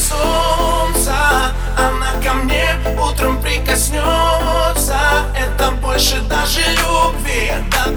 солнца. Она ко мне утром прикоснется. Это больше даже любви. Да